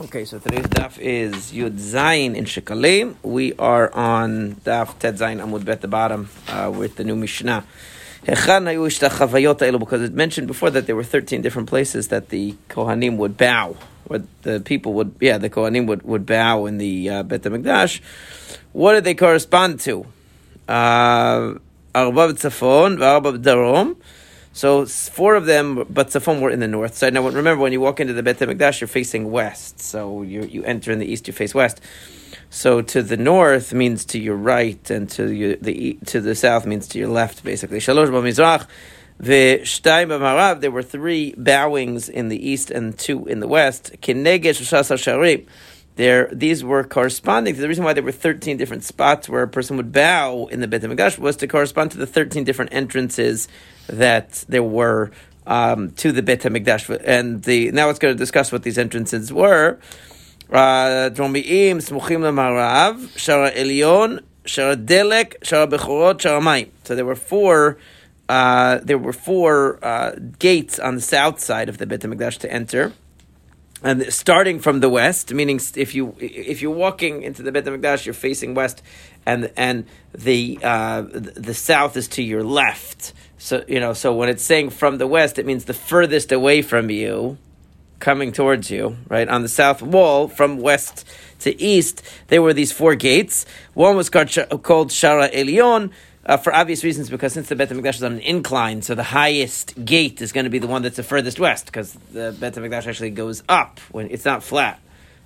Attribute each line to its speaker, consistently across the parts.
Speaker 1: Okay, so today's daf is Yud Zayin in Shekalim. We are on daf Tet Zayin Amud Bet the bottom uh, with the new Mishnah. Because it mentioned before that there were 13 different places that the Kohanim would bow, or the people would, yeah, the Kohanim would, would bow in the uh, Bet HaMikdash. What did they correspond to? Uh, Arba Arba Darom. So four of them, but Tzafon were in the north side. Now remember, when you walk into the Bet HaMikdash, you're facing west. So you you enter in the east, you face west. So to the north means to your right, and to your, the to the south means to your left, basically. Shalosh b'mizrach, v'shtayim b'marav. There were three bowings in the east and two in the west. Kinegesh sharim. There, these were corresponding to the reason why there were 13 different spots where a person would bow in the Beit HaMikdash was to correspond to the 13 different entrances that there were um, to the Beit HaMikdash. And the, now it's going to discuss what these entrances were. Dromi'im, Smuchim Lamarav, Shara Shara Shara. So there were four uh, there were four uh, gates on the south side of the Beit HaMikdash to enter and starting from the west, meaning if you if you're walking into the Beit Hamikdash, you're facing west, and and the uh, the south is to your left. So you know, so when it's saying from the west, it means the furthest away from you, coming towards you, right on the south wall from west to east. There were these four gates. One was called, called Shara Elion uh, for obvious reasons, because since the Bet HaMikdash is on an incline, so the highest gate is going to be the one that's the furthest west, because the Bet HaMikdash actually goes up when it's not flat.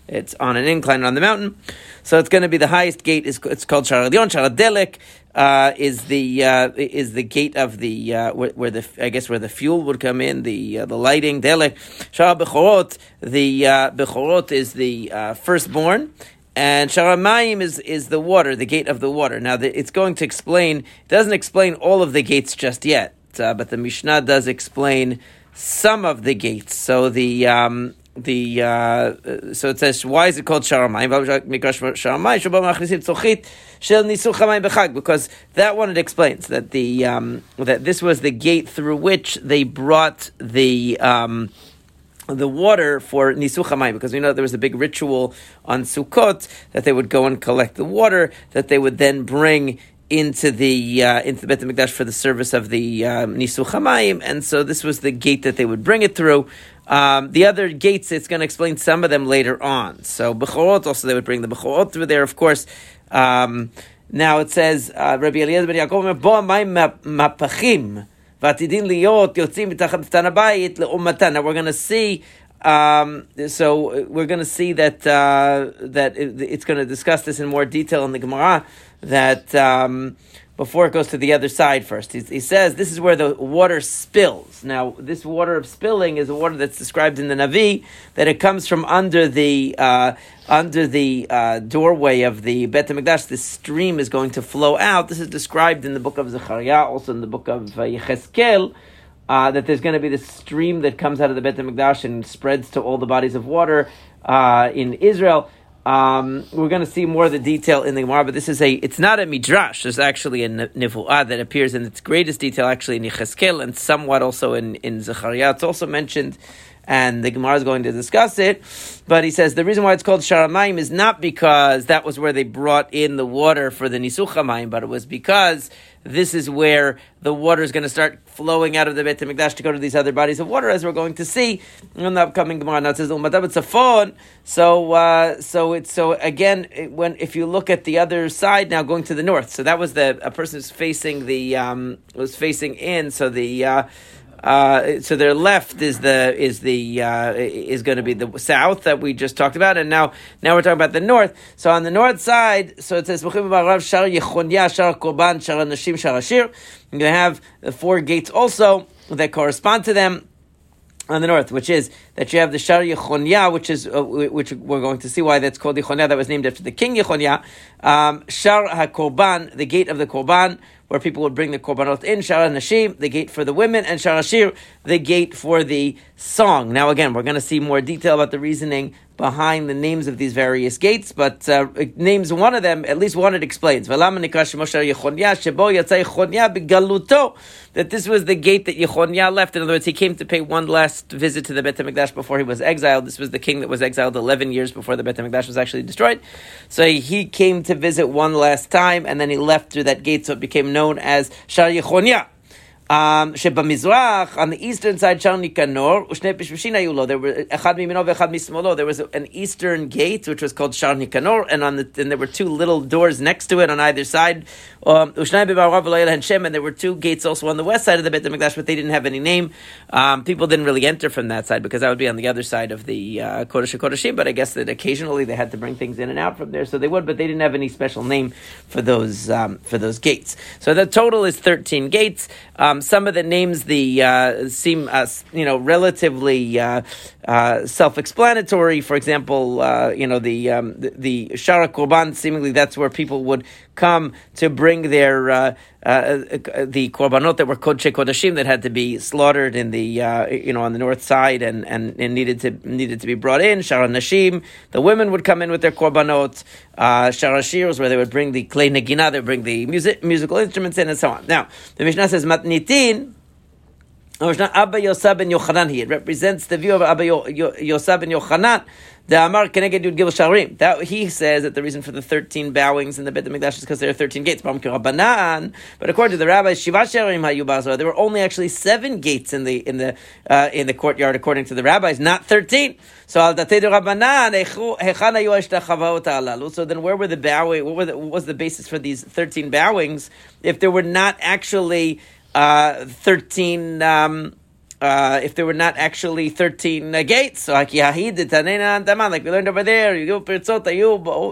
Speaker 1: It's on an incline on the mountain, so it's going to be the highest gate. is It's called Sharadion. Sharadelek uh, is the uh, is the gate of the uh, where, where, the I guess where the fuel would come in, the uh, the lighting. Delek Shara Bechorot. The uh, Bechorot is the uh, firstborn, and Sharamayim is, is the water, the gate of the water. Now, the, it's going to explain, it doesn't explain all of the gates just yet, uh, but the Mishnah does explain some of the gates. So the, um, the uh, so it says why is it called Sharamayim? Because that one it explains that the um, that this was the gate through which they brought the um, the water for Nisuchamai, because we know there was a big ritual on Sukkot that they would go and collect the water that they would then bring into the uh, into the Beit Hamikdash for the service of the um, Nisuchamayim, and so this was the gate that they would bring it through. Um, the other gates, it's going to explain some of them later on. So Bechorot also they would bring the Bechorot through there, of course. Um, now it says uh, Rabbi Eliezer ben Yaakov. ועתידין להיות יוצאים מתחת מפתן הבית לעומתן. Now we're going to see um, so we're going to see that uh, that it, it's going to discuss this in more detail in the Gemara. That um, before it goes to the other side first, he, he, says this is where the water spills. Now, this water of spilling is a water that's described in the Navi that it comes from under the uh, under the uh, doorway of the Bet Hamikdash. This stream is going to flow out. This is described in the book of Zechariah, also in the book of uh, Yechezkel uh, that there's going to be this stream that comes out of the Bet HaMikdash and spreads to all the bodies of water uh, in Israel. Um, we're going to see more of the detail in the Gemara, but this is a, it's not a midrash. There's actually a nivu'ah that appears in its greatest detail actually in Yechezkel and somewhat also in, in Zechariah. It's also mentioned and the Gemara is going to discuss it. But he says the reason why it's called Sharamayim is not because that was where they brought in the water for the Nisuchamayim, but it was because this is where the water is going to start flowing out of the Beit HaMikdash to go to these other bodies of water, as we're going to see in the upcoming Gemara. Now it says Tzafon. So, uh, so it's so again when if you look at the other side now, going to the north. So that was the a person who's facing the um, was facing in. So the uh, uh, so their left is the is the uh, is going to be the south that we just talked about, and now now we're talking about the north. So on the north side, so it says You're going to have the four gates also that correspond to them on the north, which is that you have the Shar Yechonia, which is uh, which we're going to see why that's called Yechonia. That was named after the king Yechonia. Um, Shar HaKorban, the gate of the Korban, where people would bring the korbanot in. Shara Nashim, the gate for the women, and Sharashir, the gate for the song. Now, again, we're going to see more detail about the reasoning behind the names of these various gates, but uh, names one of them, at least one it explains. That this was the gate that Yechonia left. In other words, he came to pay one last visit to the Beit HaMikdash before he was exiled. This was the king that was exiled 11 years before the Beit HaMikdash was actually destroyed. So he came to visit one last time, and then he left through that gate, so it became known as Shar Yechonia Um, שבמזרח, on the eastern side, שער ניקנור, ושני פשפשין היו לו. There were, אחד מימינו ואחד משמאלו. There was an eastern gate, which was called שער ניקנור, and, on the, and there were two little doors next to it on either side. Um, ושניים במערב ולא היה and there were two gates also on the west side of the Beit HaMikdash, but they didn't have any name. Um, people didn't really enter from that side, because that would be on the other side of the uh, Kodesh HaKodeshim, but I guess that occasionally they had to bring things in and out from there, so they would, but they didn't have any special name for those, um, for those gates. So the total is 13 gates. Um, some of the names the uh, seem uh, you know relatively uh, uh self-explanatory. For example, you know the um, the, the Shara Korban. Seemingly, that's where people would come to bring their uh, uh, uh the korbanot that were kodesh kodashim that had to be slaughtered in the uh, you know on the north side and, and, and, needed to needed to be brought in. Shara Nashim. The women would come in with their korbanot. Shara Shiros, where they would bring the clay negina, they would bring the music musical instruments in, and so on. Now the Mishnah says matnitin. Abba Yosab ben Yochanan here. It represents the view of Abba Yosab ben Yochanan. The Amar Keneged Yud Gil Sharim. That he says that the reason for the thirteen bowings in the Beit Hamikdash is because there are thirteen gates. But according to the rabbis, Shiva Sharim Hayubazar, there were only actually seven gates in the in the uh, in the courtyard, according to the rabbis, not thirteen. So al Rabbanan So then, where were the bowing? What, were the, what was the basis for these thirteen bowings if there were not actually uh, 13, um, uh, if there were not actually 13 uh, gates, so like like we learned over there,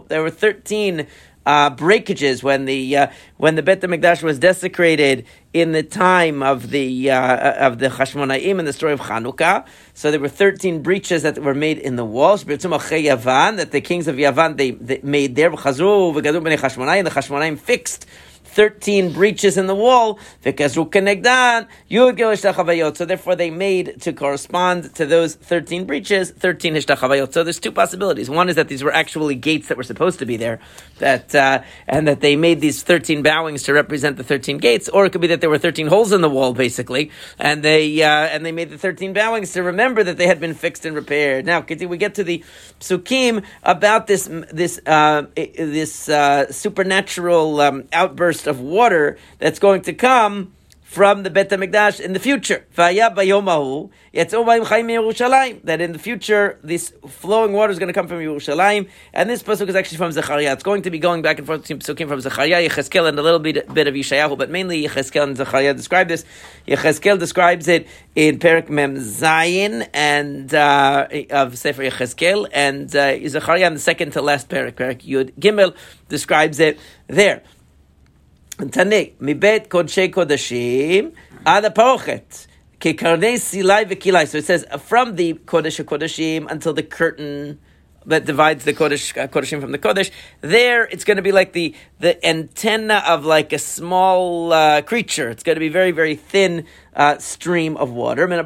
Speaker 1: there were 13 uh, breakages when the uh, when the Bet Hamikdash was desecrated in the time of the uh, of the Chashmonaim and the story of Chanukah. So there were thirteen breaches that were made in the walls. That the kings of Yavan they, they made there. And the Chashmonaim fixed 13 breaches in the wall. So therefore they made to correspond to those 13 breaches, 13 hishtachavayot. So there's two possibilities. One is that these were actually gates that were supposed to be there, that uh, and that they made these 13 bowings to represent the 13 gates, or it could be that there were 13 holes in the wall, basically, and they uh, and they made the 13 bowings to remember that they had been fixed and repaired. Now, we get to the psukim about this this uh, this uh, supernatural um, outburst of water that's going to come from the Bet HaMikdash in the future. That in the future, this flowing water is going to come from Yerushalayim. And this pasuk is actually from Zechariah. It's going to be going back and forth between pasukim from Zechariah, Yecheskel, and a little bit, bit of Yeshayahu, but mainly Yecheskel and Zechariah describe this. Yecheskel describes it in Perik Mem Zayin and uh, of Sefer Yecheskel, and uh, Zechariah in the second to last Perik, Perik Yud Gimel, describes it there. Tane, mibet kodshei kodashim ad parochet. So it says from the kodesh kodashim until the curtain that divides the kodesh uh, kodeshim from the kodesh. There, it's going to be like the the antenna of like a small uh, creature. It's going to be very very thin uh, stream of water. From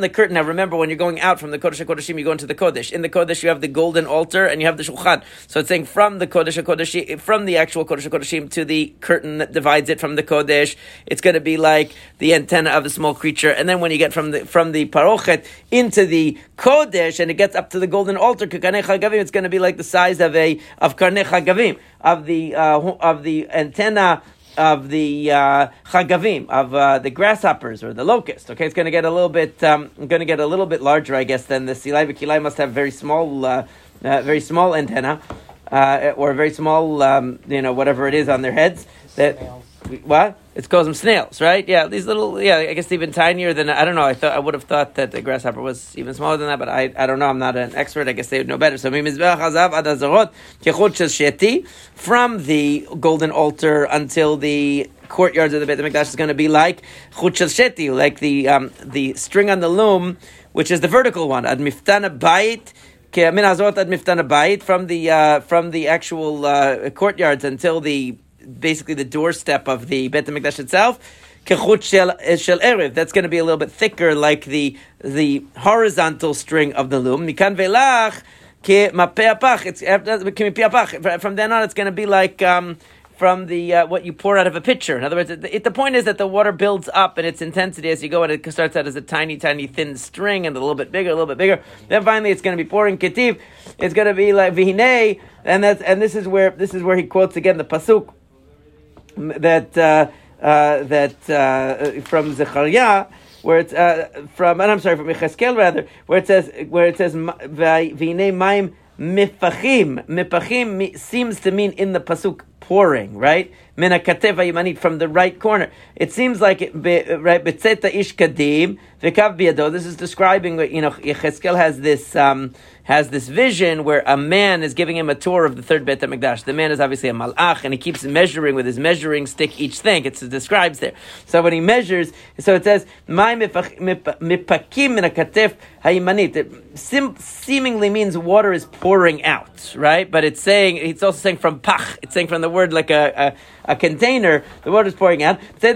Speaker 1: the curtain. Now remember, when you're going out from the Kodesh HaKodeshim, you go into the Kodesh. In the Kodesh, you have the golden altar and you have the Shulchan. So it's saying from the Kodesh HaKodeshim, from the actual Kodesh HaKodeshim to the curtain that divides it from the Kodesh, it's going to be like the antenna of a small creature. And then when you get from the from the Parochet into the Kodesh and it gets up to the golden altar, it's going to be like the size of a of Karnei Chagavim, of the, uh, of the antenna of the uh, chagavim of uh, the grasshoppers or the locust. Okay, it's going to get a little bit um, going to get a little bit larger, I guess, than the silai. Kilai must have very small, uh, uh, very small antenna uh, or very small, um, you know, whatever it is on their heads. That what? It's calls them snails, right? Yeah, these little, yeah, I guess even tinier than, I don't know, I thought, I would have thought that the grasshopper was even smaller than that, but I, I don't know, I'm not an expert, I guess they would know better. So, from the golden altar until the courtyards of the Beit HaMikdash is going to be like like the, um, the string on the loom, which is the vertical one, ad miftana bayit, from the uh, from the actual uh, courtyards until the basically the doorstep of the Bet HaMikdash itself. Erev. That's going to be a little bit thicker, like the the horizontal string of the loom. Mikan velach it's from then on. It's going to be like. Um, from the uh, what you pour out of a pitcher. In other words, it, it, the point is that the water builds up in its intensity as you go, and it starts out as a tiny, tiny, thin string, and a little bit bigger, a little bit bigger. Then finally, it's going to be pouring ketiv. It's going to be like vihine, and that's and this is where this is where he quotes again the pasuk that uh, uh, that uh, from Zechariah. Where it's uh, from, and I'm sorry, from Yecheskel rather, where it says, where it says, "V'ine maim mifachim." Mifachim seems to mean in the pasuk pouring, right? From the right corner. It seems like it, right? Betzeta ish kadim v'kav biado. This is describing, you know, Yecheskel has this um, has this vision where a man is giving him a tour of the third Beit HaMikdash. The man is obviously a malach, and he keeps measuring with his measuring stick each thing. It describes there. So when he measures, so it says, "My mipakim hayimanit." It seemingly means water is pouring out, right? But it's saying it's also saying from pach. It's saying from the word like a, a, a container. The water is pouring out. So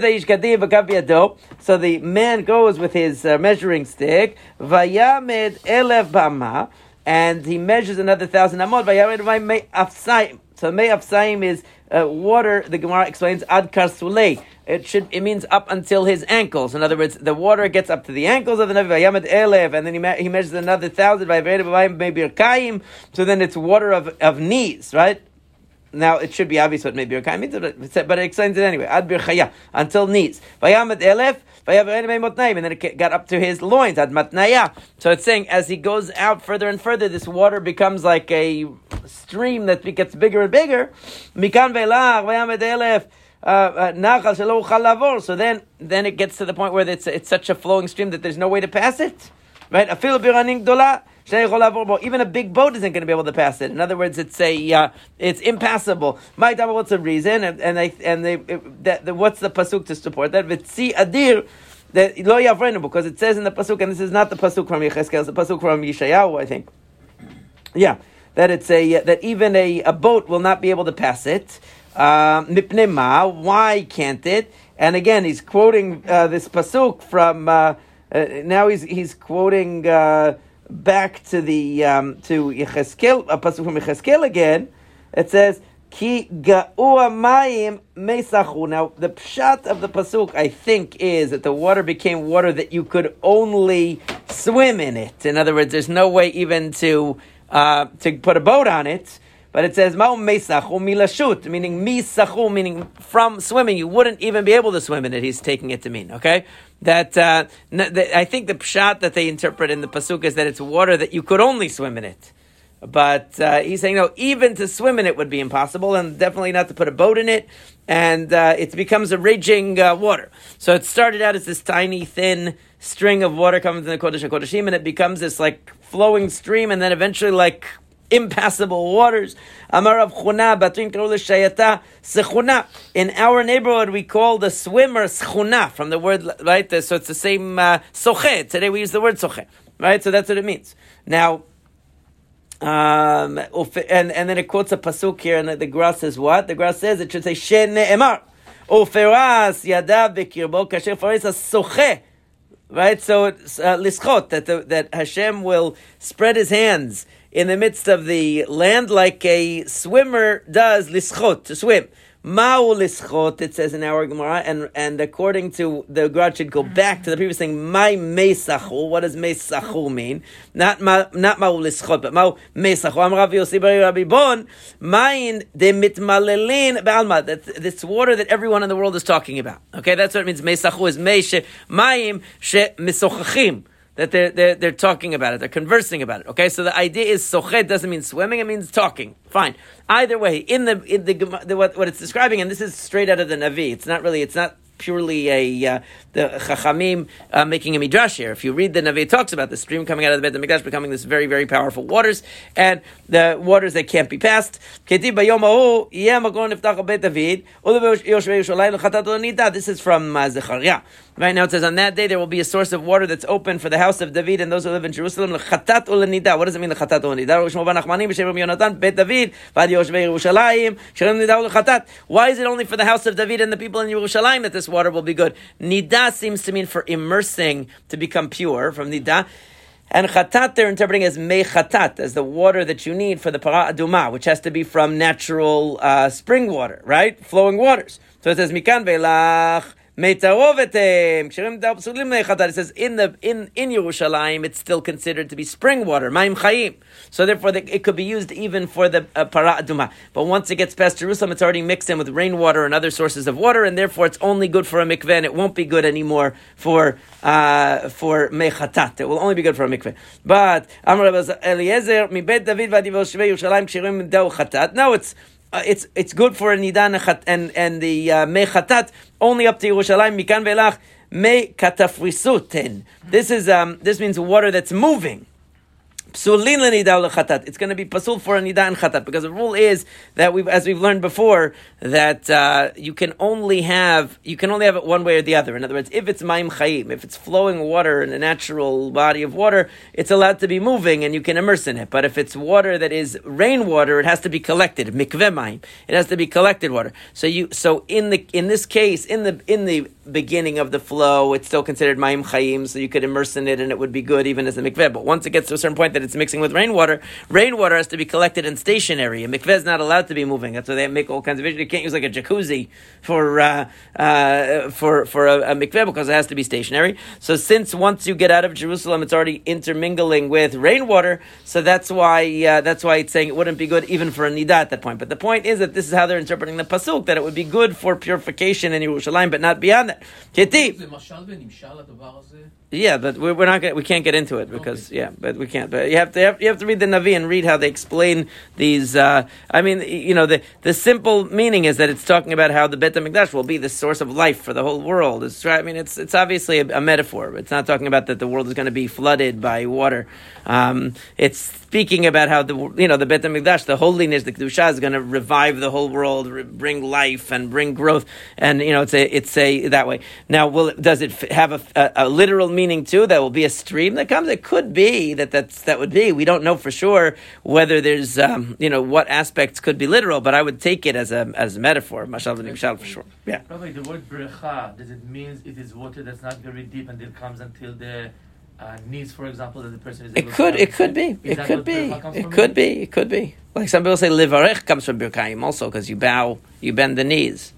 Speaker 1: the man goes with his uh, measuring stick. Vayamed elef bama and he measures another thousand amot. So may afsaim is uh, water. The Gemara explains ad karsulei. It should it means up until his ankles. In other words, the water gets up to the ankles of the Navi Vayamed Elev, and then he, he measures another thousand by maybe. So then it's water of, of knees, right? Now it should be obvious what maybe Kaim means, but it explains it anyway. Ad bir until knees. Vayamed Elev and then it got up to his loins, matnaya. So it's saying as he goes out further and further, this water becomes like a stream that gets bigger and bigger. Mikan uh, uh, so then, then it gets to the point where it's, it's such a flowing stream that there's no way to pass it. Right? Even a big boat isn't going to be able to pass it. In other words, it's a uh, it's impassable. My what's the reason? And, and they and they that, the, what's the pasuk to support that? Vitzi adir that lo yavrenu because it says in the pasuk, and this is not the pasuk from Yecheskel, it's the pasuk from Yeshayahu, I think. Yeah, that it's a that even a, a boat will not be able to pass it. Um, why can't it? And again, he's quoting uh, this pasuk from. Uh, uh, now he's he's quoting uh, back to the um, to Yecheskel, a pasuk from Yecheskel again. It says. Ki mayim mesachu. Now, the pshat of the pasuk, I think, is that the water became water that you could only swim in it. In other words, there's no way even to uh, to put a boat on it. But it says ma'um mesachu milashut, meaning misachu, meaning from swimming. You wouldn't even be able to swim in it. He's taking it to mean. Okay, that, uh, that I think the pshat that they interpret in the pasuk is that it's water that you could only swim in it. But uh, he's saying no, even to swim in it would be impossible, and definitely not to put a boat in it. And uh, it becomes a raging uh, water. So it started out as this tiny, thin string of water coming from the Kodesh Kodeshim, and it becomes this like flowing stream, and then eventually like impassable waters. Amar of. In our neighborhood, we call the swimmer Schuna from the word, right? So it's the same uh, Soche. Today we use the word Soche, right? So that's what it means. Now, um, and, and then it quotes a pasuk here, and the, the Gra says what? The Gra says it should say Shen Ne'emar. Uferas yadav bekirbo kasher faris soche. Right, so it's uh, lischot that the, that Hashem will spread His hands in the midst of the land like a swimmer does lischot, to swim. Ma'u lischot, it says in our Gemara, and, and according to the Gemara, should go back to the previous thing, my mesachu. What does mesachu mean? Not ma, not ma'u lischot, but ma'u mesachu. Am Rav Yossi Rabbi Bon, mayin de mitmalelin ba'alma. That's this water that everyone in the world is talking about. Okay, that's what it means. Mesachu is meishe, mayim she misochachim that they're, they're, they're talking about it, they're conversing about it. Okay, so the idea is sochet doesn't mean swimming, it means talking. Fine. Either way, in the in the, the what, what it's describing, and this is straight out of the Navi. It's not really, it's not purely a uh, the Chachamim uh, making a midrash here. If you read the Navi, talks about the stream coming out of the Beit Hamikdash becoming this very very powerful waters and the waters that can't be passed. This is from uh, Zechariah. Right now it says on that day there will be a source of water that's open for the house of David and those who live in Jerusalem. What does it mean ulenida? Why is it only for the house of David and the people in Yerushalayim that this water will be good? Nida seems to mean for immersing to become pure from Nida. And chatat they're interpreting as mei chatat, as the water that you need for the para aduma, which has to be from natural uh, spring water, right? Flowing waters. So it says mikan velach it says in the in in Yerushalayim, it's still considered to be spring water, Maim Chaim. So therefore, the, it could be used even for the uh, para aduma. But once it gets past Jerusalem, it's already mixed in with rainwater and other sources of water, and therefore it's only good for a mikveh, and it won't be good anymore for uh, for mechatat. It will only be good for a mikveh. But Amar Eliezer mi David v'adiv Yerushalayim kshirim deu chatat. No, it's uh, it's it's good for a nidan and and the uh, mechatat only up to Yerushalayim mikan velach me katafrisuten. This is um this means water that's moving. Psulin lenida lechatat. It's going to be pasul for a nida and chatat because the rule is that we, as we've learned before, that uh, you can only have you can only have it one way or the other. In other words, if it's ma'im chayim, if it's flowing water in a natural body of water, it's allowed to be moving and you can immerse in it. But if it's water that is rainwater, it has to be collected. Mikveh ma'im. It has to be collected water. So you so in the in this case in the in the beginning of the flow, it's still considered ma'im chayim, so you could immerse in it and it would be good even as a mikveh. But once it gets to a certain point that it's mixing with rainwater, rainwater has to be collected in stationary. A mikveh is not allowed to be moving. That's why they make all kinds of. Issues. You can't use like a jacuzzi for uh, uh, for for a, a mikveh because it has to be stationary. So since once you get out of Jerusalem, it's already intermingling with rainwater. So that's why uh, that's why it's saying it wouldn't be good even for a nida at that point. But the point is that this is how they're interpreting the pasuk that it would be good for purification in Yerushalayim, but not beyond that. Yeah, but we're, we're not gonna, we can't get into it because yeah, but we can't. But you have to you have to read the Navi and read how they explain these. Uh, I mean, you know, the the simple meaning is that it's talking about how the Bet Hamikdash will be the source of life for the whole world. It's I mean, it's it's obviously a, a metaphor. It's not talking about that the world is going to be flooded by water. Um, it's speaking about how the you know the Bet Hamikdash, the holiness, the kedusha is going to revive the whole world, bring life and bring growth, and you know it's a it's a that way. Now, will does it have a, a, a literal meaning? too that will be a stream that comes. It could be that that's, that would be. We don't know for sure whether there's um, you know what aspects could be literal, but I would take it as a as a metaphor. Mashal v'nimshal for sure. Yeah.
Speaker 2: Probably the word brecha does it mean it is water that's not very deep and it comes until the uh, needs, for example, that the person is.
Speaker 1: It could. It could be. It could be. It could be. It could be. Like some people say, livarech comes from birkayim also because you bow, you bend the knees.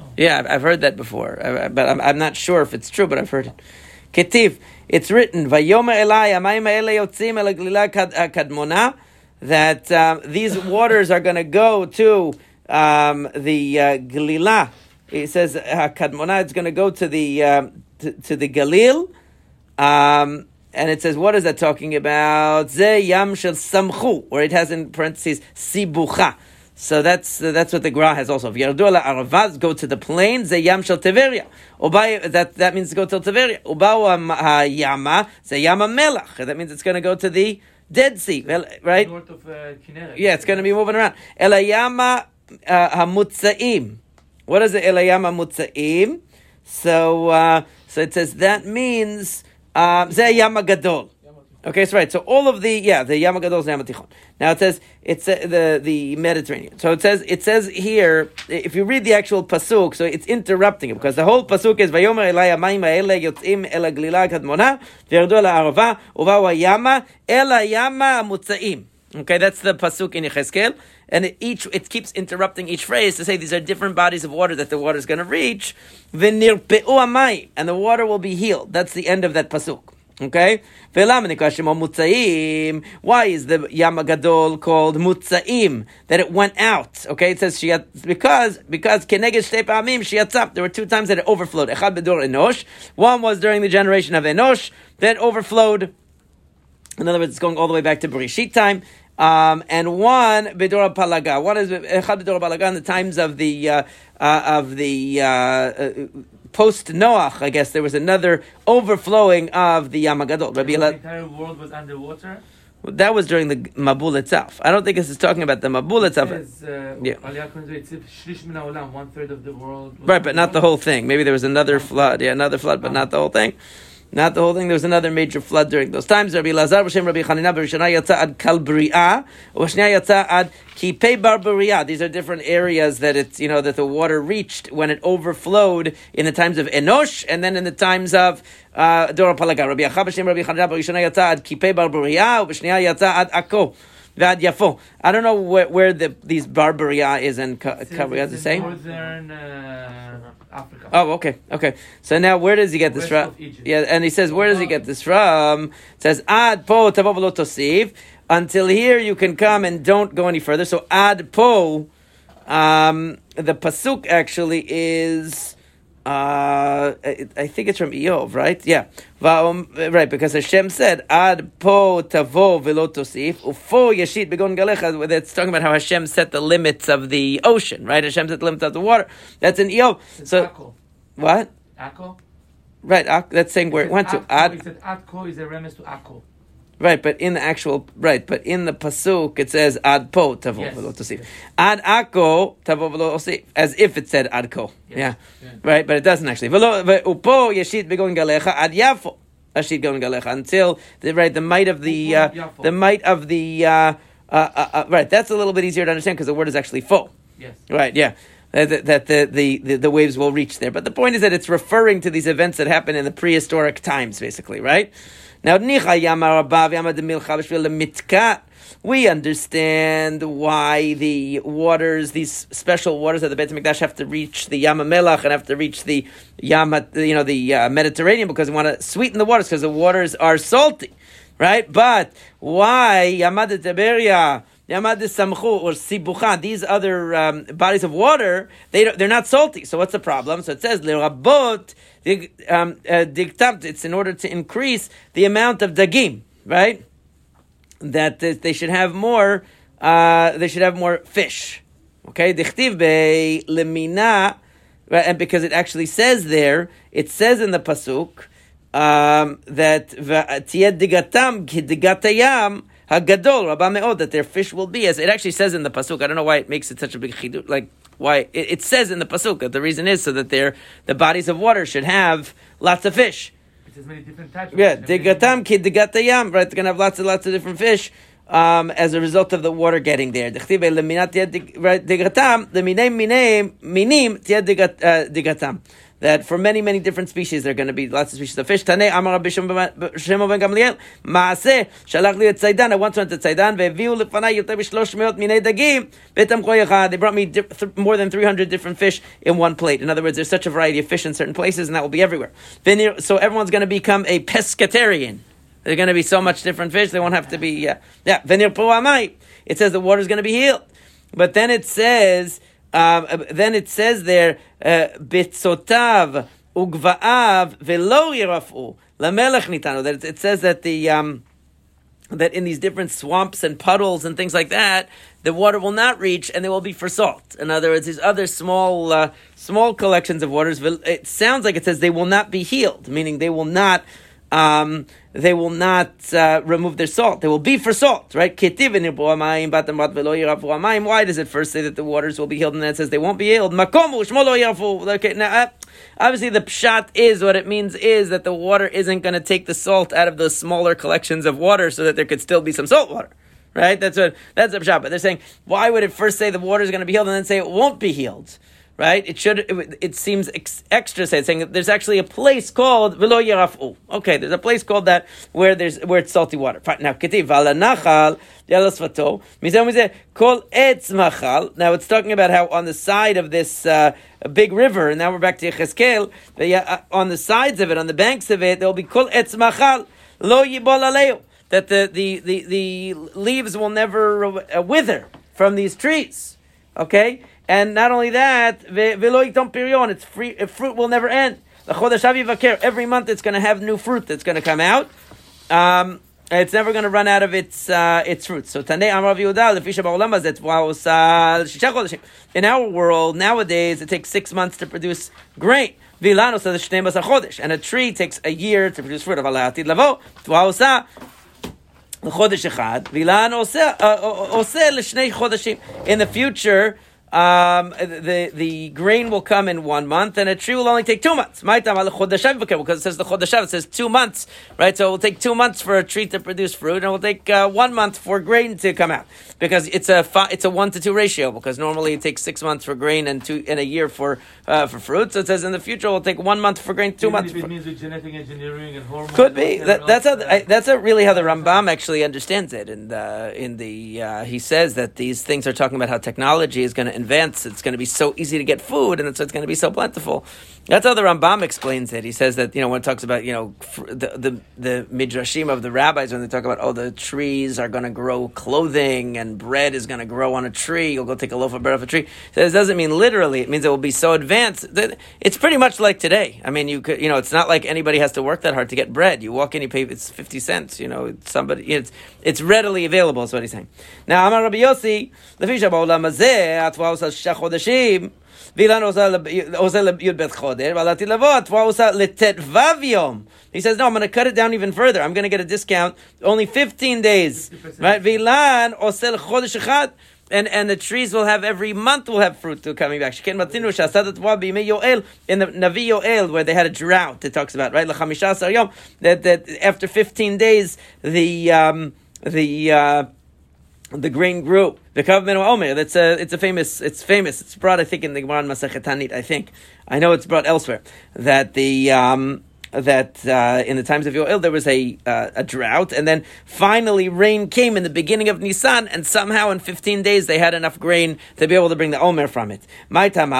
Speaker 1: Oh. Yeah, I've, I've, heard that before, but I'm, I'm not sure if it's true, but I've heard it. Ketiv, it's written, Vayoma Elai, Amayim Ele Yotzim Glila Kadmona, that um, these waters are going to go to um, the uh, Galila. It says uh, Kadmona, it's going to go to the um, to, to, the Galil. Um, and it says, what is that talking about? Ze Yam Shel Samchu, or it has in parentheses, Sibucha. So that's uh, that's what the Gra has also. Yardu ala Aravaz, go to the plain, ze yam shel Tiberia. Ubay, that, that means to go to Tiberia. Ubau yama, ze yama melach. That means it's going to go to the Dead Sea, right?
Speaker 2: North of uh,
Speaker 1: Yeah, it's going to be moving around. Elayama uh, hamutzaim. What is it? Elayama mutzaim. So, uh, so it says that means uh, ze yama gadol. Okay, so right. So all of the yeah, the Yamagadol is Yamatichon. Now it says it's uh, the the Mediterranean. So it says it says here if you read the actual pasuk, so it's interrupting it because the whole pasuk is Vayomer Elai Amayim Haele Yotzim El Glila Kadmona V'Yerdu El Arava Uvawa Yama El Yama Mutzaim. Okay, that's the pasuk in Yecheskel, and it each it keeps interrupting each phrase to say these are different bodies of water that the water is going to reach. And the water will be healed. That's the end of that pasuk. Okay? Why is the Yamagadol called Mutzaim? That it went out. Okay, it says she because because Keneged. There were two times that it overflowed. One was during the generation of Enosh that overflowed. In other words, it's going all the way back to Bereshit time. Um, and one Bedora Palaga. One is Echad Bedora Palaga in the times of the uh, uh, of the uh, uh post Noach, I guess there was another overflowing of the Yam Gadol. Rabbi
Speaker 2: the entire world was underwater.
Speaker 1: that was during the Mabul itself. I don't think this is talking about the Mabul itself.
Speaker 2: Says, uh,
Speaker 1: Yeah.
Speaker 2: Aliyah Kohen Zoe, it's shlish min haolam, one third of the world.
Speaker 1: Right, but not the whole thing. Maybe there was another flood. Yeah, another flood, but not the whole thing. Not the whole thing. There was another major flood during those times. Rabbi Lazar b'shem Rabbi Chanina b'rishana yatsa ad kalbri'a, u'b'shnia yatsa ad kipei barbaria. These are different areas that it's you know that the water reached when it overflowed in the times of Enosh and then in the times of uh, Dora Palaga. Rabbi Acha b'shem Rabbi Chanina b'rishana yatsa ad kipei barbaria, u'b'shnia yatsa ad akko. Vad Yafo. I don't know where, where the these Barbaria is in Ka-
Speaker 2: It says
Speaker 1: Ka- we have
Speaker 2: it's
Speaker 1: to
Speaker 2: in
Speaker 1: say.
Speaker 2: Northern uh, Africa.
Speaker 1: Oh, okay, okay. So now, where does he get this
Speaker 2: West
Speaker 1: from? Yeah, and he says, where does he get this from? It says, ad po tosiv. Until here, you can come and don't go any further. So ad po, um, the pasuk actually is. Uh, I, I think it's from Eov, right? Yeah, Va'om- right. Because Hashem said, "Ad po tavo velo tosif ufo yeshit begon galecha." That's talking about how Hashem set the limits of the ocean, right? Hashem set the limits of the water. That's in Eov.
Speaker 2: It's
Speaker 1: So
Speaker 2: Akko.
Speaker 1: what?
Speaker 2: Akko?
Speaker 1: Right, that's saying where it
Speaker 2: says
Speaker 1: went to. Ad,
Speaker 2: It said Akko is a reference to Akko.
Speaker 1: Right, but in the actual right, but in the pasuk it says ad po tavo
Speaker 2: Yes,
Speaker 1: velo tosif. Ad ako tavo velo tosif, as if it said ad ko.
Speaker 2: Yes,
Speaker 1: Yeah.
Speaker 2: yeah.
Speaker 1: right, but it doesn't actually. Velo ve- upo yeshit begon galecha ad yafo. Ashit gon galecha until the right the might of the uh, the might of the uh, uh, uh, uh, right. That's a little bit easier to understand because the word is actually fo.
Speaker 2: Yes.
Speaker 1: Right, yeah. That, that- that the, the, the, the waves will reach there. But the point is that it's referring to these events that happen in the prehistoric times, basically, right? Now. We understand why the waters, these special waters of the Beit HaMikdash have to reach the Melach and have to reach the Yama, you know, the uh, Mediterranean because we want to sweeten the waters because the waters are salty, right? But why Yamad Tiberia? Yamad Samchu or Sibucha, these other um, bodies of water, they they're not salty. So what's the problem? So it says Lerabot dig- um, uh, Digtamt. It's in order to increase the amount of dagim, right? That they should have more. Uh, they should have more fish. Okay, Dichtiv be lemina. And because it actually says there, it says in the pasuk um, that tiyed digatam ki digatayam hagadol rabba meod that their fish will be as it actually says in the pasuk. I don't know why it makes it such a big chidut. Like why it, it says in the pasuk that the reason is so that their the bodies of water should have lots of fish.
Speaker 2: It says many different types.
Speaker 1: Yeah, digatam ki digatayam. Right, they're gonna have lots and lots of different fish. Um, as a result of the water getting there, Dichtiv be leminat tiyed dig- right, digatam, the minem minem minim tiyed digat- uh, digatam. That for many, many different species, there are going to be lots of species of fish. Tanei Amar Rabbi Shimon ben Gamliel, Maaseh, Shalach li Tzaidan, I once went to Tzaidan, ve'viu lefanai yoter b'shlosh meot minei dagim, betam kol. They brought me more than 300 different fish in one plate. In other words, there's such a variety of fish in certain places, and that will be everywhere. So everyone's going to become a pescatarian. There's going to be so much different fish, they won't have to be, yeah. Yeah, venir. It says the water's going to be healed. But then it says, um, uh, then it says there, uh, bitzotav ugva'av velo yirafu lamelech nitanu. That it, says that the um, that in these different swamps and puddles and things like that, the water will not reach, and they will be for salt. In other words, these other small uh, small collections of waters. It sounds like it says they will not be healed, meaning they will not. Um, they will not uh, remove their salt. They will be for salt, right? Why does it first say that the waters will be healed and then it says they won't be healed? Okay, now uh, obviously the pshat is what it means is that the water isn't going to take the salt out of those smaller collections of water so that there could still be some salt water. Right? That's what that's the pshat. But they're saying, why would it first say the water is going to be healed and then say it won't be healed? Right? It should. It, it seems ex- extra say saying that there's actually a place called Velo Yarafu. Okay, there's a place called that where there's where it's salty water. Now. Now it's talking about how on the side of this uh, big river, and now we're back to Yecheskel. yeah, uh, On the sides of it, on the banks of it, there will be kol etz machal lo. That the, the, the, the leaves will never uh, wither from these trees. Okay? And not only that, perion. It's free. Fruit will never end. Every month, it's going to have new fruit that's going to come out. Um, it's never going to run out of its uh, its fruits. So Tanei Amar Yehuda lefisha ba'olam hazet va'os In our world nowadays, it takes six months to produce grain. Vilano says shnei chodesh, and a tree takes a year to produce fruit. Of alatid lavo va'osa uh, chodesh echad. Vilan oseh uh, l'shnei chodeshim. In the future, um, the the grain will come in one month, and a tree will only take two months. Because it says the chodeshav, it says two months, right? So it will take two months for a tree to produce fruit, and it will take uh, one month for grain to come out because it's a fi- it's a one to two ratio. Because normally it takes six months for grain and two in a year for uh, for fruit. So it says in the future it will take one month for grain, two
Speaker 2: Even
Speaker 1: months.
Speaker 2: if it
Speaker 1: For,
Speaker 2: means with genetic engineering and hormones.
Speaker 1: could be. That, that's how.
Speaker 2: else,
Speaker 1: I, that's really how the Rambam actually understands it. And uh, in the uh, he says that these things are talking about how technology is going to advance. It's going to be so easy to get food, and so it's going to be so plentiful. That's how the Rambam explains it. He says that you know when it talks about you know the the, the midrashim of the rabbis when they talk about oh the trees are going to grow clothing and bread is going to grow on a tree. You'll go take a loaf of bread off a tree. So it doesn't mean literally. It means it will be so advanced. that It's pretty much like today. I mean, you could you know it's not like anybody has to work that hard to get bread. You walk in, you pay it's fifty cents. You know, it's somebody it's it's readily available. Is what he's saying. Now, Amar Rabbi Yossi, Vilan Yud Bet Choder, Valati Lavot, Letet He says, no, I'm going to cut it down even further. I'm going to get a discount, only 15 days. Right? Vilan Osel Chodesh Echad. And, and the trees will have every month will have fruit to coming back. In the Navi Yoel, where they had a drought, it talks about right that that after fifteen days the um, the uh, the grain grew. The kav menu omer. That's a. It's a famous. It's famous. It's brought, I think, in the Gemara Masechet Tanit. I think. I know it's brought elsewhere. That the. Um, that uh, in the times of Yoel there was a uh, a drought, and then finally rain came in the beginning of Nisan, and somehow in 15 days they had enough grain to be able to bring the Omer from it. My. It says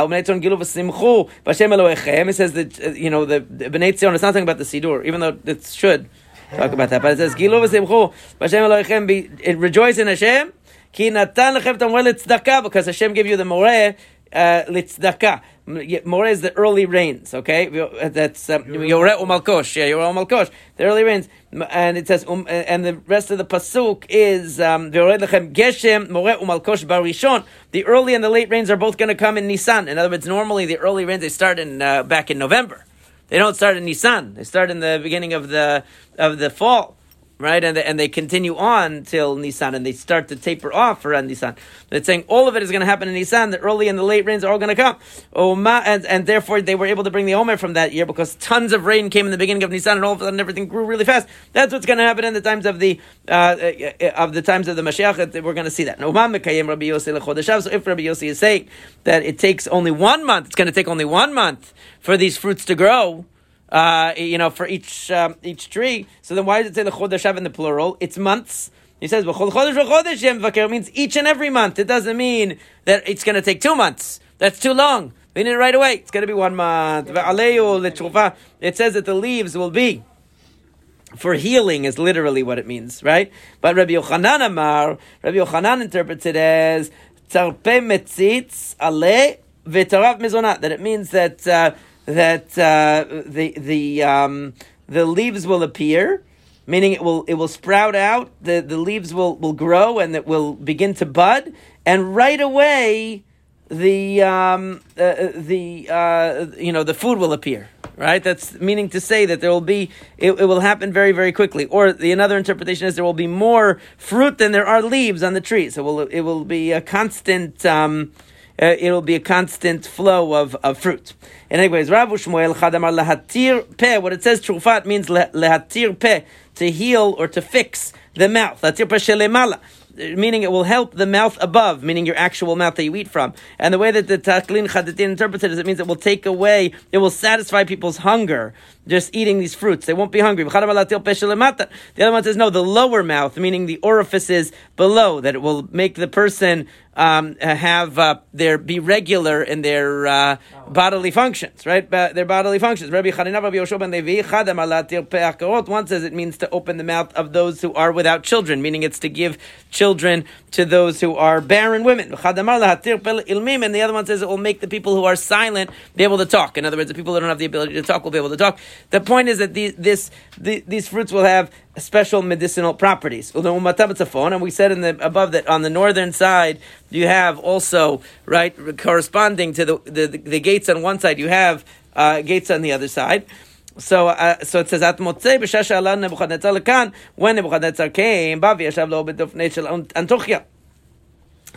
Speaker 1: that uh, you know the, the Bnei Tzion. It's not talking about the Sidur, even though it should talk about that. But it says, Gilu v'simchu, Elohechem, be, rejoice in Hashem, ki natan lechem tamor litzdaka, because Hashem gave you the moreh, uh, litzdaka. Moreh is the early rains, okay? That's, um, Yoreh umalkosh, yeah, Yoreh umalkosh, the early rains. And it says, um, and the rest of the pasuk is, um, lechem geshem, moreh umalkosh barishon. The early and the late rains are both going to come in Nisan. In other words, normally the early rains, they start in, uh, back in November. They don't start in Nisan. They start in the beginning of the of the fall, right? And they, and they continue on till Nisan, and they start to taper off around Nisan. It's saying all of it is going to happen in Nisan. The early and the late rains are all going to come. Oma, and, and therefore they were able to bring the Omer from that year because tons of rain came in the beginning of Nisan, and all of a sudden everything grew really fast. That's what's going to happen in the times of the uh, uh, of the times of the Mashiach. We're going to see that. So if Rabbi Yossi is saying that it takes only one month, it's going to take only one month for these fruits to grow uh, you know, for each um, each tree. So then, why does it say the chodeshav in the plural? It's months. He says, "V'chol chodesh v'chodesh yem. It means each and every month. It doesn't mean that it's going to take two months. That's too long. We need it right away. It's going to be one month. It says that the leaves will be for healing is literally what it means, right? But Rabbi Yochanan Amar, Rabbi Yochanan interprets it as tarpe metzitz ale v'tarav mizonat. That it means that uh, that uh, the the um, the leaves will appear, meaning it will it will sprout out. The the leaves will will grow and it will begin to bud, and right away the um, uh, the uh, you know the food will appear. Right, that's meaning to say that there will be it, it will happen very very quickly. Or the another interpretation is there will be more fruit than there are leaves on the tree. So it will it will be a constant. Um, uh, it'll be a constant flow of, of fruit. And anyways, Rav Shmuel Chadamar lehatir peh. What it says trufat means le- lehatir peh to heal or to fix the mouth. Latir peh shelemala meaning it will help the mouth above, meaning your actual mouth that you eat from. And the way that the Taklin Chadatin interprets it is it means it will take away, it will satisfy people's hunger just eating these fruits. They won't be hungry. The other one says, no, the lower mouth, meaning the orifices below, that it will make the person um, have uh, their be regular in their uh, bodily functions, right? Ba- their bodily functions. Rabbi Chanina, Rabbi Yoshua ben Levi, Chadam alatir. One says it means to open the mouth of those who are without children, meaning it's to give children to those who are barren women. And the other one says it will make the people who are silent be able to talk. In other words, the people who don't have the ability to talk will be able to talk. The point is that these, this, the, these fruits will have special medicinal properties. And we said in the above that on the northern side you have also right corresponding to the the, the gates on one side you have uh, gates on the other side. So, uh, so it says at motzei b'shasha Nebuchadnezzar lekan when Nebuchadnezzar came, bavi yashav lo b'dofnei shel Antochia.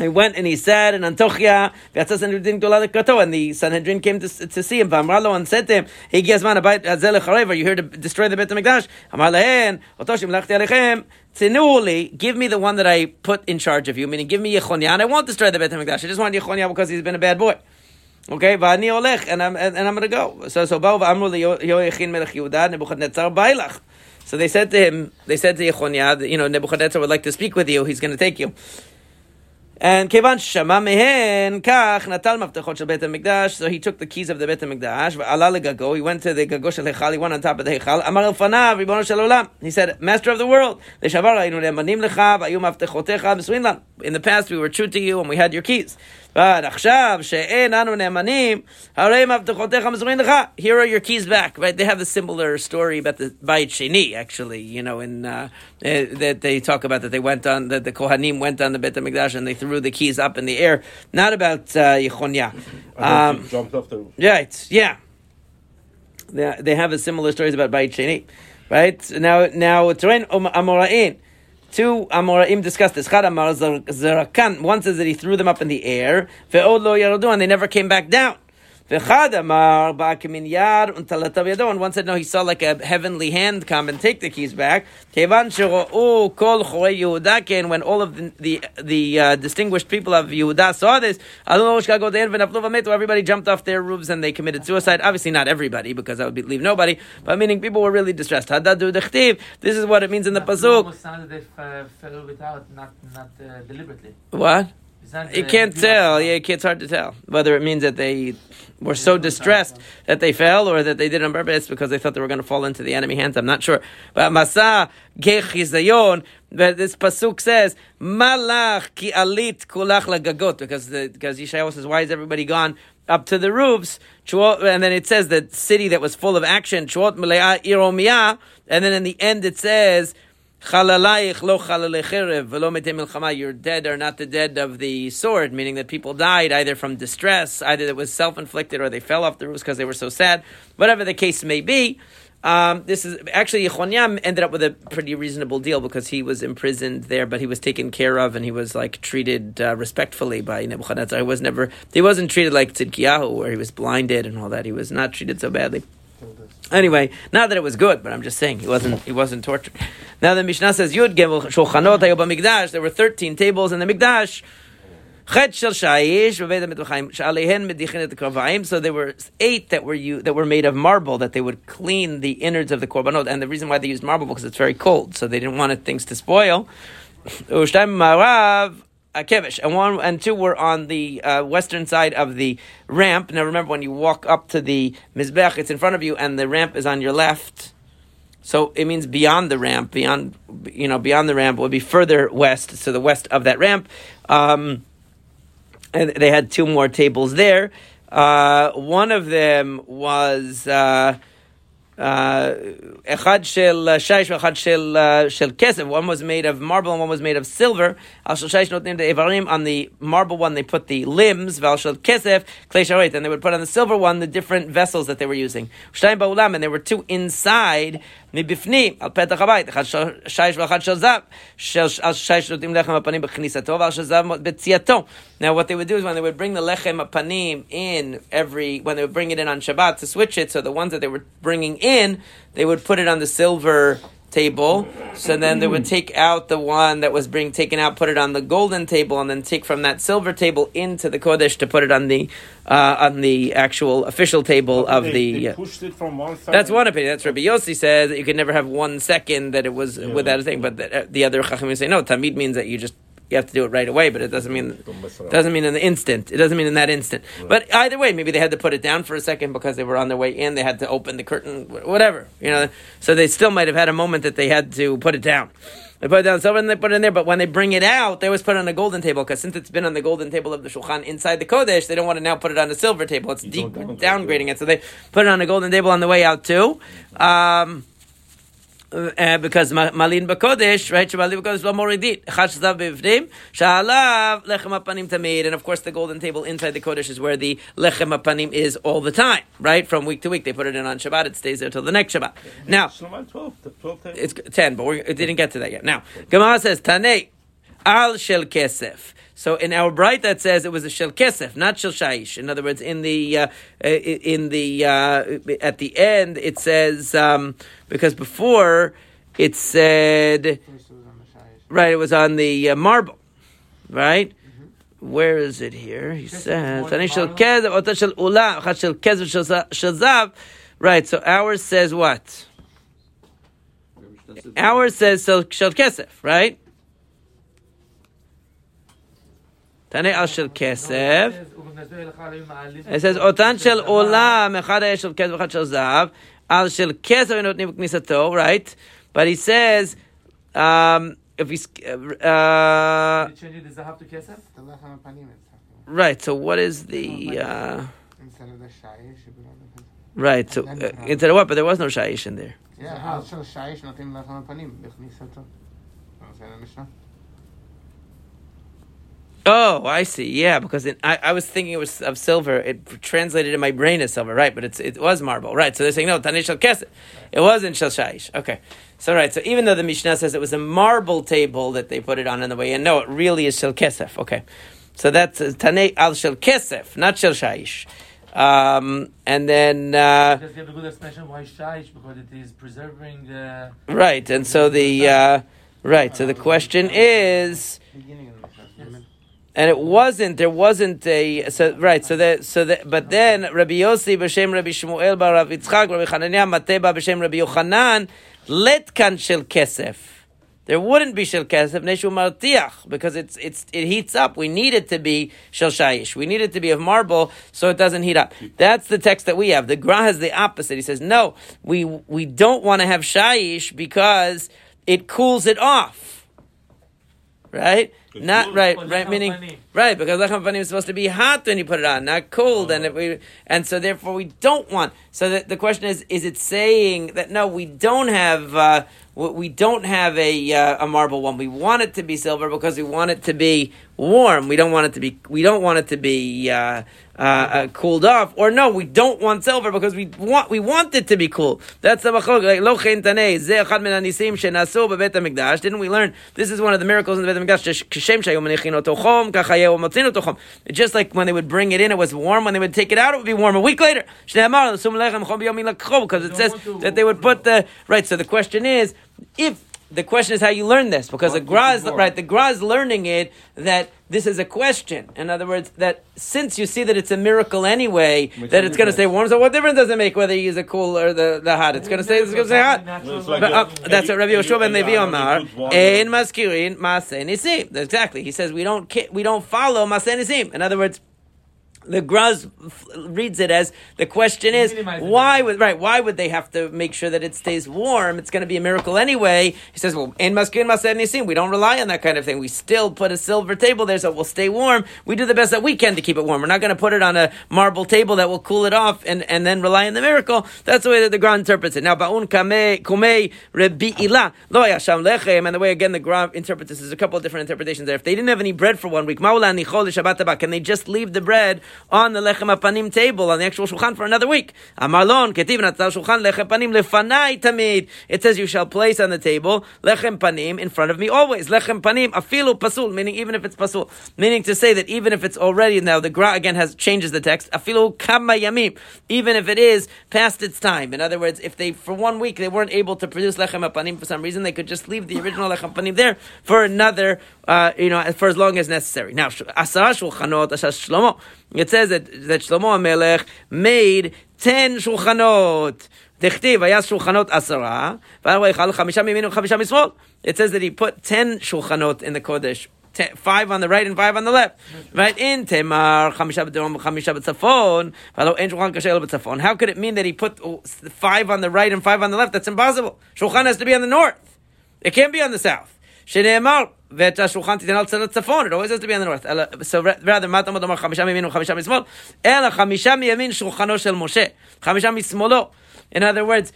Speaker 1: He went and he said in Antochia, and the Sanhedrin came to, to see him. And said to him, "He you here to destroy the Beit Hamikdash?" Tinuli, give me the one that I put in charge of you, meaning give me Yechonia, and I won't destroy the Beit Hamikdash. I just want Yechonia because he's been a bad boy. Okay, and I'm and, I'm going to go. So so. So they said to him, they said to Yechonia, you know, Nebuchadnezzar would like to speak with you. He's going to take you. And Kevan Shema Mehen, Kach, Natal Maftechot Shel Beit HaMikdash, so he took the keys of the Bet HaMikdash, V'ala Legago, he went to the Gago Shel Hechal, he went on top of the Hechal, Amar Elfanav, Ribono Shel Olam, he said, Master of the world, L'shavar Ayinu Nemanim Lecha, V'ayu Maftechotecha B'suinlam, in the past we were true to you and we had your keys. but עכשיו שאין אנו נאמנים, הרי מבטחותיך מסורים לך. Here are your keys back. Right? They have a similar story about the Bayit Sheni, actually, you know, in uh, uh, that they talk about that they went on, that the Kohanim went on the Bet HaMikdash and they threw the keys up in the air. Not about uh, Yechonia.
Speaker 3: Um, jumped off the...
Speaker 1: Right, yeah. They, they have a similar stories about Bayit Sheni. Right? Now, now, Terain Amora'in. Two Amoraim discussed this. Chad Amar. One says that he threw them up in the air. And they never came back down. And one said, no, he saw like a heavenly hand come and take the keys back. When all of the, the, the uh, distinguished people of Yehuda saw this, everybody jumped off their roofs and they committed suicide. Obviously, not everybody, because that would leave nobody, but meaning people were really distressed. This is what it means in the Pasuk.
Speaker 2: They uh, fell without, not, not uh, deliberately.
Speaker 1: What? You can't tell. Yeah, it's hard to tell whether it means that they were so distressed that they fell or that they did on purpose because they thought they were going to fall into the enemy hands. I'm not sure. But Masa Gechizayon, but this pasuk says Malach ki alit kulach lagagot because the, because Yeshayahu says why is everybody gone up to the roofs? And then it says the city that was full of action. And then in the end it says. You're dead are not the dead of the sword, meaning that people died either from distress, either it was self inflicted or they fell off the roofs because they were so sad. Whatever the case may be, um, this is actually Yechonyam ended up with a pretty reasonable deal because he was imprisoned there, but he was taken care of and he was like treated uh, respectfully by Nebuchadnezzar. He was never he wasn't treated like Tzidkiyahu, where he was blinded and all that. He was not treated so badly. Anyway, not that it was good, but I'm just saying he wasn't he wasn't tortured. Now the Mishnah says Yud Gimel Shulchanot Mikdash. There were thirteen tables in the Mikdash. So there were eight that were you that were made of marble that they would clean the innards of the korbanot. And the reason why they used marble because it's very cold, so they didn't want things to spoil uh, Kevish, and one and two were on the uh, western side of the ramp. Now remember, when you walk up to the mizbeach, it's in front of you, and the ramp is on your left. So it means beyond the ramp, beyond you know, beyond the ramp would be further west, so the west of that ramp. Um, and they had two more tables there. Uh, one of them was. Uh, אחד של שיש ואחד של, של כסף. One was made of marble and one was made of silver. על של שיש נותנים את האיברים. On the marble one they put the limbs, ועל של כסף כלי שרת. And they would put on the silver one the different vessels that they were using. שתיים באולם, and there were two inside. מבפנים, על פתח הבית, אחד של שיש ואחד של זב, של שיש נותנים לחם הפנים בכניסתו, ועל של זב בציאתו. Now what they would do is when they would bring the lechem panim in every, when they would bring it in on Shabbat to switch it, so the ones that they were bringing in, they would put it on the silver table. So then they would take out the one that was being taken out, put it on the golden table, and then take from that silver table into the kodesh to put it on the uh, on the actual official table of
Speaker 3: they,
Speaker 1: the.
Speaker 3: They uh, pushed it from one side.
Speaker 1: That's one opinion. That's Rabbi Yossi says that you could never have one second that it was yeah, without a thing. But the, uh, the other chachamim say no. Tamid means that you just you have to do it right away, but it doesn't mean doesn't mean in the instant. It doesn't mean in that instant. Right. But either way, maybe they had to put it down for a second because they were on their way in. They had to open the curtain, whatever you know. So they still might have had a moment that they had to put it down. They put it down silver and they put it in there, but when they bring it out, they always put it on a golden table because since it's been on the golden table of the Shulchan inside the Kodesh, they don't want to now put it on a silver table. It's deep, downgrading it, so they put it on a golden table on the way out too. Um, uh, because malin b'kodesh, right? Shemalin b'kodesh lo moridit. Chach zav b'ivnim, sha'alav lechem apanim tamid. And of course, the golden table inside the kodesh is where the lechem apanim is all the time, right? From week to week, they put it in on Shabbat. It stays there till the next Shabbat. Now,
Speaker 3: 12, 12
Speaker 1: it's ten, but we didn't get to that yet. Now, Gemara says Tanei al shel kesef. So in our bright that says it was a shel kesef, not shel shaish. In other words, in the uh, in the uh, at the end it says um, because before it said right, it was on the uh, marble, right.
Speaker 2: Mm-hmm.
Speaker 1: Where is it here? He says, shel kesef, shel ula, shel kesef, shel zav. Right. So ours says what? Ours says shel kesef, right? Tane al shel kesef. It says, Otan shel olam, echad shel kesef, echad shel zav. Al shel kesef enotnim knisato, right? But he says, um, if he's, uh,
Speaker 2: Changing the zahav to kesef?
Speaker 4: The lechem apanim it's talking about.
Speaker 1: right, so what is the, uh,
Speaker 4: Instead of the shayish, it would have
Speaker 1: right, so, uh, instead of what? But there was no shaish in there.
Speaker 4: Yeah, al shel shayish notim lechem apanim, b'chnisato. Don't say the Mishnah.
Speaker 1: Oh, I see. Yeah, because it, I, I was thinking it was of silver. It translated in my brain as silver, right? But it's it was marble, right? So they're saying no, tanish shel kesef. It wasn't shel shaish. Okay, so right. So even though the Mishnah says it was a marble table that they put it on in the way in, no, it really is shel kesef. Okay, so that's uh, tanei al shel kesef, not shel shaish. Um, and then uh,
Speaker 2: Just give a good explanation why shaish, because it is preserving the.
Speaker 1: right, and so the uh, right. So the question is. And it wasn't. There wasn't a so right. So that so that. But then Rabbi Yossi b'shem Rabbi Shmuel bar Rav Yitzchak Rabbi Chananya Mateba b'shem Rabbi Yochanan letkan shel kesef. There wouldn't be shel kesef neshu martiach because it's it's it heats up. We need it to be shel shayish. We need it to be of marble so it doesn't heat up. That's the text that we have. The Gra has the opposite. He says no. We we don't want to have shayish because it cools it off. Right. Not right, right. Meaning, right, because lechem panim is supposed to be hot when you put it on, not cold, and if we, and so therefore we don't want. So the, the question is: Is it saying that no, we don't have, uh, we don't have a uh, a marble one. We want it to be silver because we want it to be warm. We don't want it to be. We don't want it to be. Uh, uh, uh, cooled off, or no, we don't want silver because we want we want it to be cool. That's the machlok. Like lo chen ze echad min anisim shenasu bebet hamikdash. Didn't we learn this is one of the miracles in the Bet Hamikdash? Kashem shayu menichin oto chom kachayehu motzin. Just like when they would bring it in, it was warm. When they would take it out, it would be warm. A week later, shneimar l'sum lechem chom biyomin lakchol because it says that they would put the right. So the question is if. The question is how you learn this, because the Gra is right. The Gra is learning it that this is a question. In other words, that since you see that it's a miracle anyway,
Speaker 3: Makes
Speaker 1: that it's going to stay warm. So what difference does it make whether you use a cool or the, the hot? It's going to stay. It's going to stay hot.
Speaker 3: Well, like
Speaker 1: But, uh, that's what Rabbi
Speaker 3: and
Speaker 1: Yoshua ben
Speaker 3: and you-
Speaker 1: Levi
Speaker 3: and you
Speaker 1: Omar.
Speaker 3: put water-
Speaker 1: Ein maskirin maseh nisim. Exactly. He says we don't ki- we don't follow maseh nisim. In other words. The Gra's f- reads it as the question is why would right why would they have to make sure that it stays warm? It's going to be a miracle anyway. He says, well, in maskin maser nisim, we don't rely on that kind of thing. We still put a silver table there so it will stay warm. We do the best that we can to keep it warm. We're not going to put it on a marble table that will cool it off and, and then rely on the miracle. That's the way that the Gra interprets it. Now, ba'un kumei rebi ilah lo yasham lechem, and the way again the Gra interprets this is a couple of different interpretations there. If they didn't have any bread for one week, maula nichol shabbat can they just leave the bread on the lechem apanim table on the actual shulchan for another week? Amarlon ketiv natzal shulchan lechem panim lefanai tamid. It says you shall place on the table lechem panim in front of me always. Lechem panim afilu pasul, meaning even if it's pasul, meaning to say that even if it's already now the Gra again has changes the text afilu kama yamim, even if it is past its time. In other words, if they for one week they weren't able to produce lechem apanim for some reason, they could just leave the original lechem panim there for another, uh, you know, for as long as necessary. Now, asara shulchanot asas shlomo. It says that that Shlomo Melech made ten shulchanot. דכתיב, היה שולחנות עשרה, וארבע יאכל חמישה מימין וחמישה משמאל. It says that he put ten shulchanot in the Kodesh. Ten, five on the right and five on the left. Right? In Temar, חמישה בדרום וחמישה בצפון, והלא אין שולחן כשר אלא בצפון. How could it mean that he put oh, five on the right and five on the left? That's impossible. Shulchan has to be on the north. It can't be on the south. שנאמר, ואת השולחן תיתן על צד הצפון, it always has to be on the north. אלא- So rather, מה תלמוד לומר חמישה מימין וחמישה משמאל? אלא חמישה מימין שולחנו של משה, חמישה משמאלו. In other words,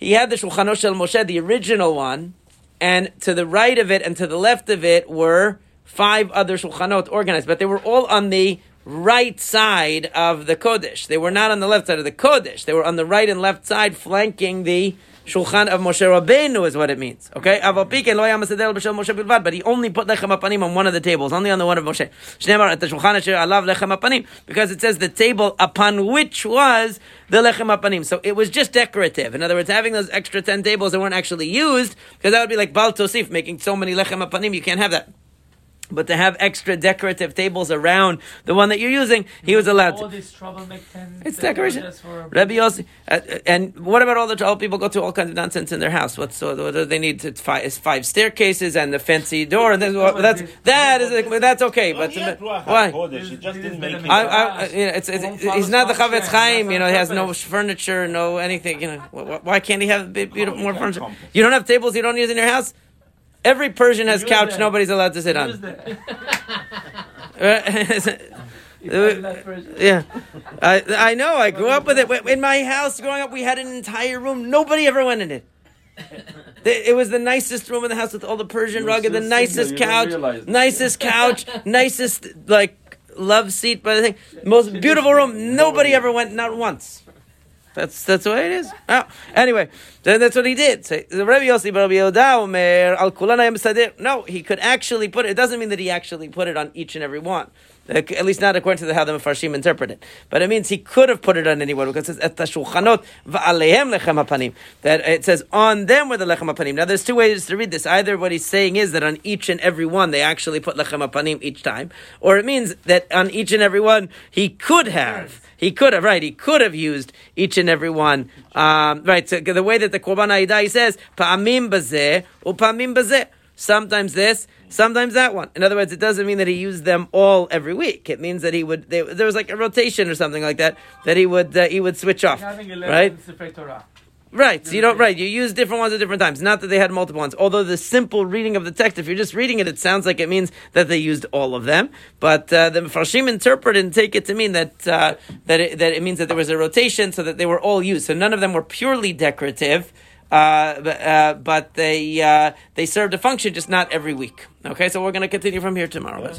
Speaker 1: he had the shulchano shel Moshe, the original one, and to the right of it and to the left of it were five other shulchanot organized, but they were all on the right side of the Kodesh. They were not on the left side of the Kodesh. They were on the right and left side, flanking the Shulchan of Moshe Rabbeinu is what it means. Okay? But he only put lechem apanim on one of the tables, only on the one of Moshe. At the Shulchan lechem apanim, because it says the table upon which was the lechem apanim. So it was just decorative. In other words, having those extra ten tables that weren't actually used, because that would be like Bal Tosif, making so many lechem apanim, you can't have that. But to have extra decorative tables around the one that you're using, he was allowed
Speaker 2: All
Speaker 1: to.
Speaker 2: this trouble make.
Speaker 1: It's
Speaker 2: uh,
Speaker 1: decoration.
Speaker 2: just for-
Speaker 1: Rabbi Yossi, uh, and what about all the all people go through all kinds of nonsense in their house? What's so what do they need? It's five, it's five staircases and the fancy door, and that's that's that is that's okay. But
Speaker 3: he
Speaker 1: why?
Speaker 3: He just didn't make.
Speaker 1: I, I, you know, it's, it's,
Speaker 2: Won't
Speaker 1: he's not the
Speaker 2: function.
Speaker 1: Chafetz Chaim. You know, he has no furniture, no anything. You know, wh- wh- why can't he have big, beautiful
Speaker 3: he
Speaker 1: more furniture? You don't have tables you don't use in your house. Every Persian has couch
Speaker 2: them.
Speaker 1: nobody's allowed to sit
Speaker 2: Use
Speaker 1: on.
Speaker 2: the-
Speaker 1: Right?
Speaker 2: If I'm that person.
Speaker 1: Yeah, I I know. I grew up with it. In my house, growing up, we had an entire room. Nobody ever went in it. It was the nicest room in the house with all the Persian rug and the nicest
Speaker 5: single, you don't
Speaker 1: couch, nicest couch, nicest like love seat by the thing, most beautiful room. Nobody ever went, not once. That's that's the way it is. Oh, anyway, then that's what he did. Rabbi Yossi al. No, he could actually put it. It doesn't mean that he actually put it on each and every one. At least not according to the, how the Mefarshim interpret it. But it means he could have put it on anyone because it says et shulchanot va'alehem lechem hapanim. That it says on them were the lechem hapanim. Now there's two ways to read this. Either what he's saying is that on each and every one they actually put lechem hapanim each time, or it means that on each and every one he could have. He could have, right? He could have used each and every one, um, right? So the way that the Korban HaEdah he says, "Pa'amim bazeh u'pa'amim bazeh." Sometimes this, sometimes that one. In other words, it doesn't mean that he used them all every week. It means that he would. They, there was like a rotation or something like that that he would uh, he would switch off, right?
Speaker 2: 11 Sefer Torah.
Speaker 1: Right. So you don't right. You use different ones at different times. Not that they had multiple ones. Although the simple reading of the text, if you're just reading it, it sounds like it means that they used all of them. But uh, the Farshim interpret and take it to mean that uh, that it, that it means that there was a rotation, so that they were all used. So none of them were purely decorative. Uh, but, uh, they uh, they served a function, just not every week. Okay, so we're going to continue from here tomorrow.